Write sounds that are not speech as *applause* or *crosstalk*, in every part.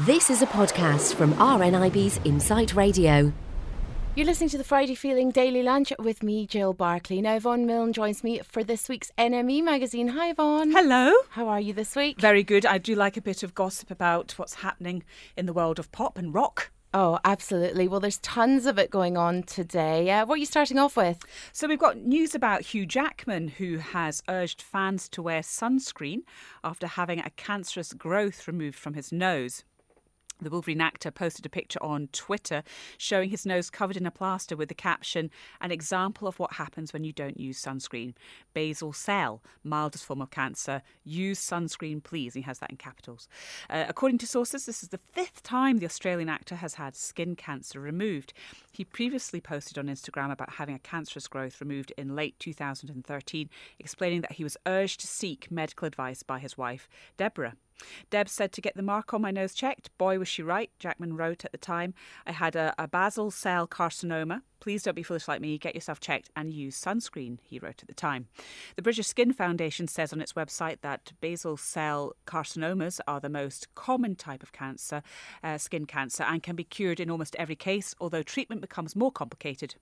This is a podcast from RNIB's Insight Radio. You're listening to the Friday Feeling Daily Lunch with me, Jill Barclay. Now, Yvonne Milne joins me for this week's NME magazine. Hi, Yvonne. Hello. How are you this week? Very good. I do like a bit of gossip about what's happening in the world of pop and rock. Oh, absolutely. Well, there's tons of it going on today. Uh, what are you starting off with? So, we've got news about Hugh Jackman, who has urged fans to wear sunscreen after having a cancerous growth removed from his nose. The Wolverine actor posted a picture on Twitter showing his nose covered in a plaster with the caption, An example of what happens when you don't use sunscreen. Basal cell, mildest form of cancer. Use sunscreen, please. He has that in capitals. Uh, according to sources, this is the fifth time the Australian actor has had skin cancer removed. He previously posted on Instagram about having a cancerous growth removed in late 2013, explaining that he was urged to seek medical advice by his wife, Deborah. Deb said to get the mark on my nose checked. Boy, was she right, Jackman wrote at the time. I had a, a, basal cell carcinoma. Please don't be foolish like me. Get yourself checked and use sunscreen, he wrote at the time. The British Skin Foundation says on its website that basal cell carcinomas are the most common type of cancer, uh, skin cancer, and can be cured in almost every case, although treatment becomes more complicated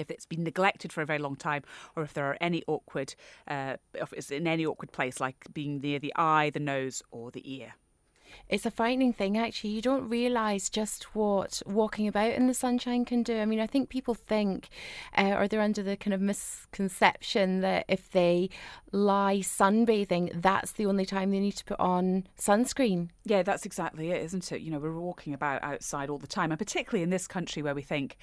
if it's been neglected for a very long time, or if there are any awkward, uh, if it's in any awkward place, like being near the eye, the nose, or the ear. It's a frightening thing, actually. You don't realise just what walking about in the sunshine can do. I mean, I think people think, uh, or they're under the kind of misconception that if they lie sunbathing, that's the only time they need to put on sunscreen. Yeah, that's exactly it, isn't it? You know, we're walking about outside all the time, and particularly in this country where we think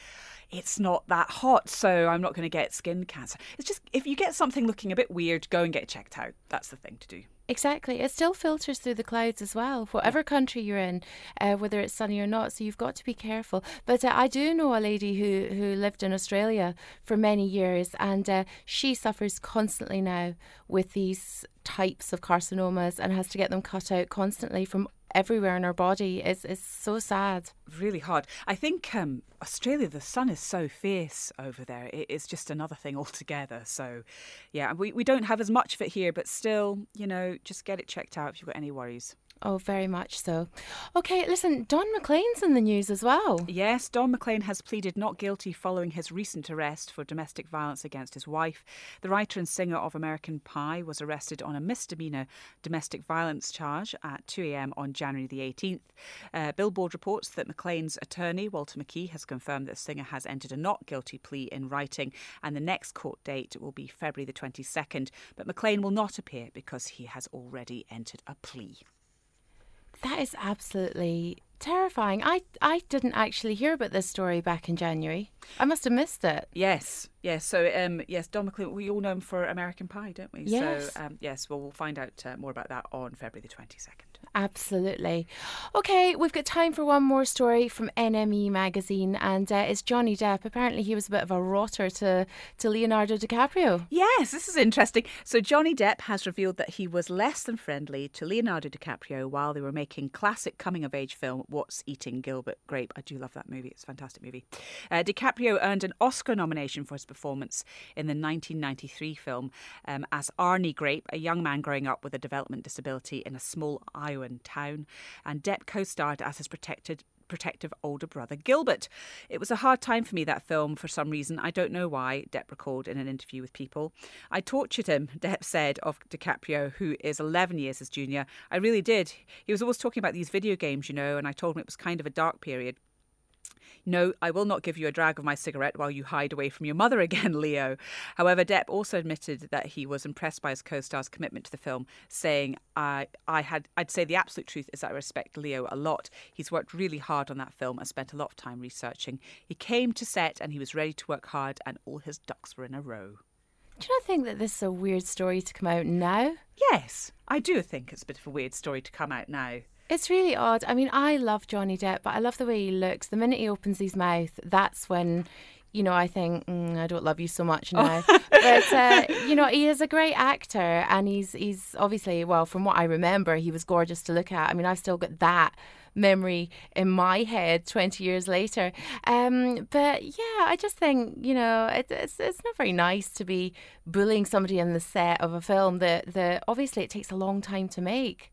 it's not that hot, so I'm not going to get skin cancer. It's just if you get something looking a bit weird, go and get it checked out. That's the thing to do. Exactly. It still filters through the clouds as well, whatever country you're in, uh, whether it's sunny or not. So you've got to be careful. But uh, I do know a lady who, who lived in Australia for many years, and uh, she suffers constantly now with these types of carcinomas and has to get them cut out constantly from everywhere in our body is is so sad. Really hard. I think um, Australia, the sun is so fierce over there. It is just another thing *laughs* altogether. So, yeah, we, we don't have as much of it here, but still, you know, just get it checked out if you've got any worries. Oh, very much so. Okay, listen, Don McLean's in the news as well. Yes, Don McLean has pleaded not guilty following his recent arrest for domestic violence against his wife. The writer and singer of American Pie was arrested on a misdemeanor domestic violence charge at 2 a.m. on January the 18th. Uh, Billboard reports that McLean's attorney, Walter McKee, has confirmed that the singer has entered a not guilty plea in writing, and the next court date will be February the 22nd. But McLean will not appear because he has already entered a plea. That is absolutely terrifying. I I didn't actually hear about this story back in January. I must have missed it. Yes, yes. So um, yes, Don McLean. We all know him for American Pie, don't we? Yes. So um, yes. Well, we'll find out uh, more about that on February the twenty second. Absolutely. Okay, we've got time for one more story from NME magazine, and uh, it's Johnny Depp. Apparently, he was a bit of a rotter to, to Leonardo DiCaprio. Yes, this is interesting. So, Johnny Depp has revealed that he was less than friendly to Leonardo DiCaprio while they were making classic coming of age film What's Eating Gilbert Grape. I do love that movie, it's a fantastic movie. Uh, DiCaprio earned an Oscar nomination for his performance in the 1993 film um, as Arnie Grape, a young man growing up with a development disability in a small Iowa town, and Depp co starred as his protected protective older brother Gilbert. It was a hard time for me, that film, for some reason. I don't know why, Depp recalled in an interview with People. I tortured him, *laughs* Depp said of DiCaprio, who is 11 years his junior. I really did. He was always talking about these video games, you know, and I told him it was kind of a dark period. No, I will not give you a drag of my cigarette while you hide away from your mother *laughs* again, Leo. However, Depp also admitted that he was impressed by his co-star's commitment to the film, saying, "I, I had, I'd say the absolute truth is that I respect Leo a lot. He's worked really hard on that film and spent a lot of time researching. He came to set and he was ready to work hard, and all his ducks were in a row." Do you not think that this is a weird story to come out now? Yes, I do think it's a bit of a weird story to come out now. It's really odd. I mean, I love Johnny Depp, but I love the way he looks. The minute he opens his mouth, that's when, you know, I think mm, I don't love you so much now. but uh, you know, he is a great actor, and he's he's obviously well, from what I remember, he was gorgeous to look at. I mean, I've still got that memory in my head 20 years later. Um, but yeah, I just think, you know, it, it's, it's not very nice to be bullying somebody in the set of a film that, that obviously it takes a long time to make.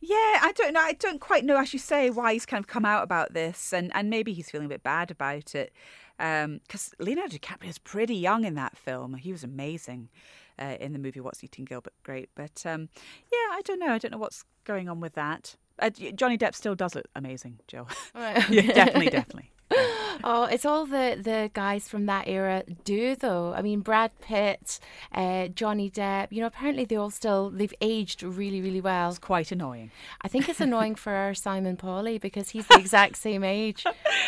Yeah, I don't know. I don't quite know, as you say, why he's kind of come out about this, and, and maybe he's feeling a bit bad about it. Because um, Leonardo DiCaprio is pretty young in that film. He was amazing uh, in the movie What's Eating Gilbert Grape. But um, yeah, I don't know. I don't know what's going on with that. Uh, Johnny Depp still does it amazing, Jill. Right. *laughs* yeah, definitely, definitely. *laughs* oh, it's all the, the guys from that era do, though. I mean, Brad Pitt, uh, Johnny Depp, you know, apparently they all still, they've aged really, really well. It's quite annoying. I think it's *laughs* annoying for our Simon Paulie because he's the exact same age.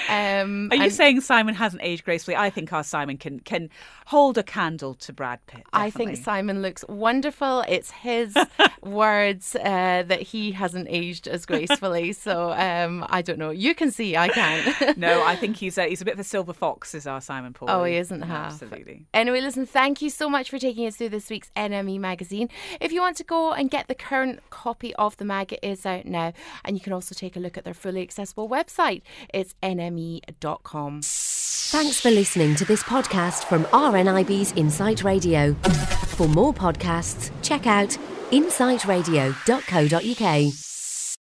Um, Are you saying Simon hasn't aged gracefully? I think our Simon can, can hold a candle to Brad Pitt. Definitely. I think Simon looks wonderful. It's his *laughs* words uh, that he hasn't aged as gracefully. So um, I don't know. You can see, I can't. *laughs* no, I think he's a, he's a bit of a silver fox, is our Simon Paul. Oh, he isn't half. Absolutely. Anyway, listen, thank you so much for taking us through this week's NME magazine. If you want to go and get the current copy of the mag, it is out now. And you can also take a look at their fully accessible website. It's nme.com. Thanks for listening to this podcast from RNIB's Insight Radio. For more podcasts, check out insightradio.co.uk.